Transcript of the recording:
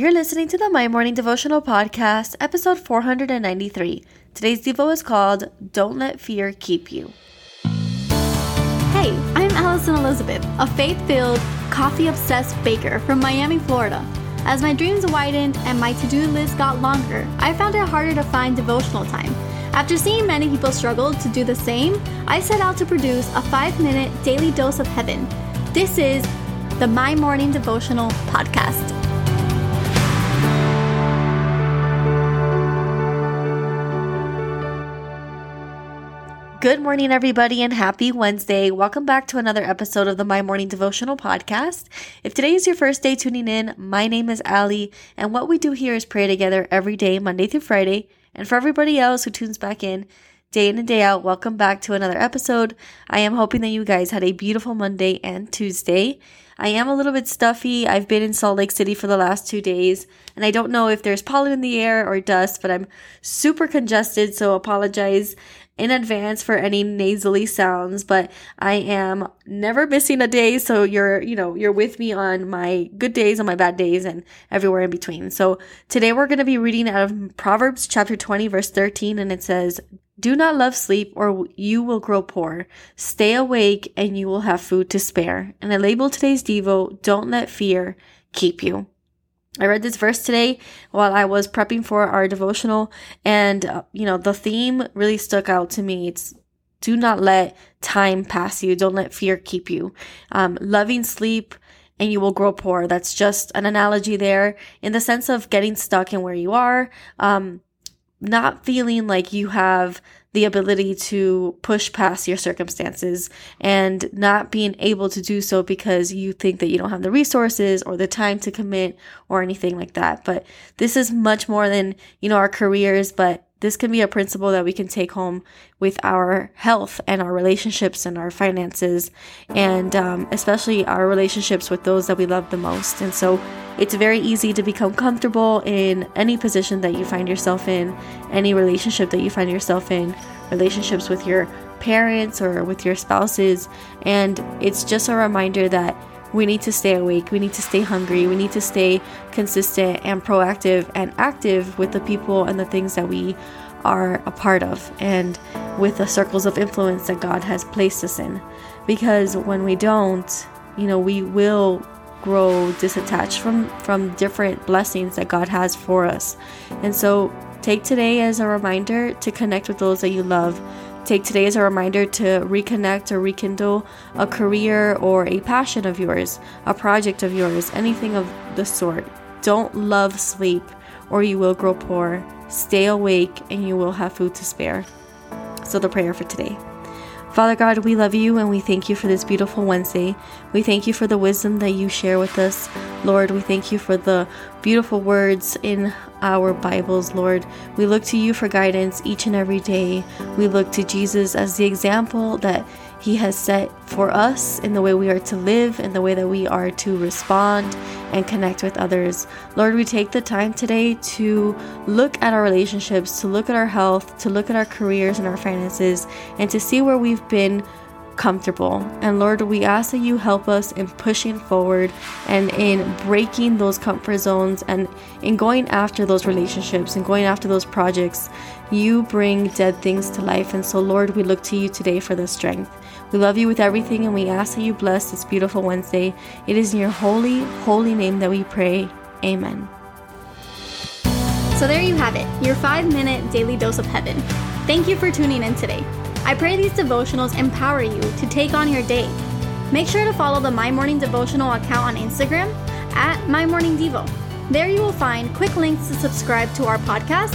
You're listening to the My Morning Devotional Podcast, episode 493. Today's Devo is called Don't Let Fear Keep You. Hey, I'm Alison Elizabeth, a faith filled, coffee obsessed baker from Miami, Florida. As my dreams widened and my to do list got longer, I found it harder to find devotional time. After seeing many people struggle to do the same, I set out to produce a five minute daily dose of heaven. This is the My Morning Devotional Podcast. Good morning, everybody, and happy Wednesday. Welcome back to another episode of the My Morning Devotional Podcast. If today is your first day tuning in, my name is Ali, and what we do here is pray together every day, Monday through Friday. And for everybody else who tunes back in, day in and day out, welcome back to another episode. I am hoping that you guys had a beautiful Monday and Tuesday. I am a little bit stuffy. I've been in Salt Lake City for the last two days, and I don't know if there's pollen in the air or dust, but I'm super congested, so apologize in advance for any nasally sounds, but I am never missing a day. So you're, you know, you're with me on my good days, on my bad days, and everywhere in between. So today we're going to be reading out of Proverbs chapter 20, verse 13, and it says, do not love sleep or you will grow poor. Stay awake and you will have food to spare. And I label today's Devo, don't let fear keep you. I read this verse today while I was prepping for our devotional, and uh, you know, the theme really stuck out to me. It's do not let time pass you, don't let fear keep you. Um, loving sleep and you will grow poor. That's just an analogy there in the sense of getting stuck in where you are, um, not feeling like you have the ability to push past your circumstances and not being able to do so because you think that you don't have the resources or the time to commit or anything like that. But this is much more than, you know, our careers, but this can be a principle that we can take home with our health and our relationships and our finances, and um, especially our relationships with those that we love the most. And so it's very easy to become comfortable in any position that you find yourself in, any relationship that you find yourself in, relationships with your parents or with your spouses. And it's just a reminder that we need to stay awake, we need to stay hungry, we need to stay consistent and proactive and active with the people and the things that we are a part of and with the circles of influence that God has placed us in. Because when we don't, you know, we will grow disattached from from different blessings that God has for us. And so take today as a reminder to connect with those that you love Take today as a reminder to reconnect or rekindle a career or a passion of yours, a project of yours, anything of the sort. Don't love sleep or you will grow poor. Stay awake and you will have food to spare. So, the prayer for today. Father God, we love you and we thank you for this beautiful Wednesday. We thank you for the wisdom that you share with us. Lord, we thank you for the beautiful words in our Bibles, Lord. We look to you for guidance each and every day. We look to Jesus as the example that he has set for us in the way we are to live, in the way that we are to respond and connect with others. Lord, we take the time today to look at our relationships, to look at our health, to look at our careers and our finances, and to see where we've been comfortable. And Lord, we ask that you help us in pushing forward and in breaking those comfort zones and in going after those relationships and going after those projects. You bring dead things to life. And so, Lord, we look to you today for the strength. We love you with everything and we ask that you bless this beautiful Wednesday. It is in your holy, holy name that we pray. Amen. So, there you have it, your five minute daily dose of heaven. Thank you for tuning in today. I pray these devotionals empower you to take on your day. Make sure to follow the My Morning Devotional account on Instagram at My Morning Devo. There you will find quick links to subscribe to our podcast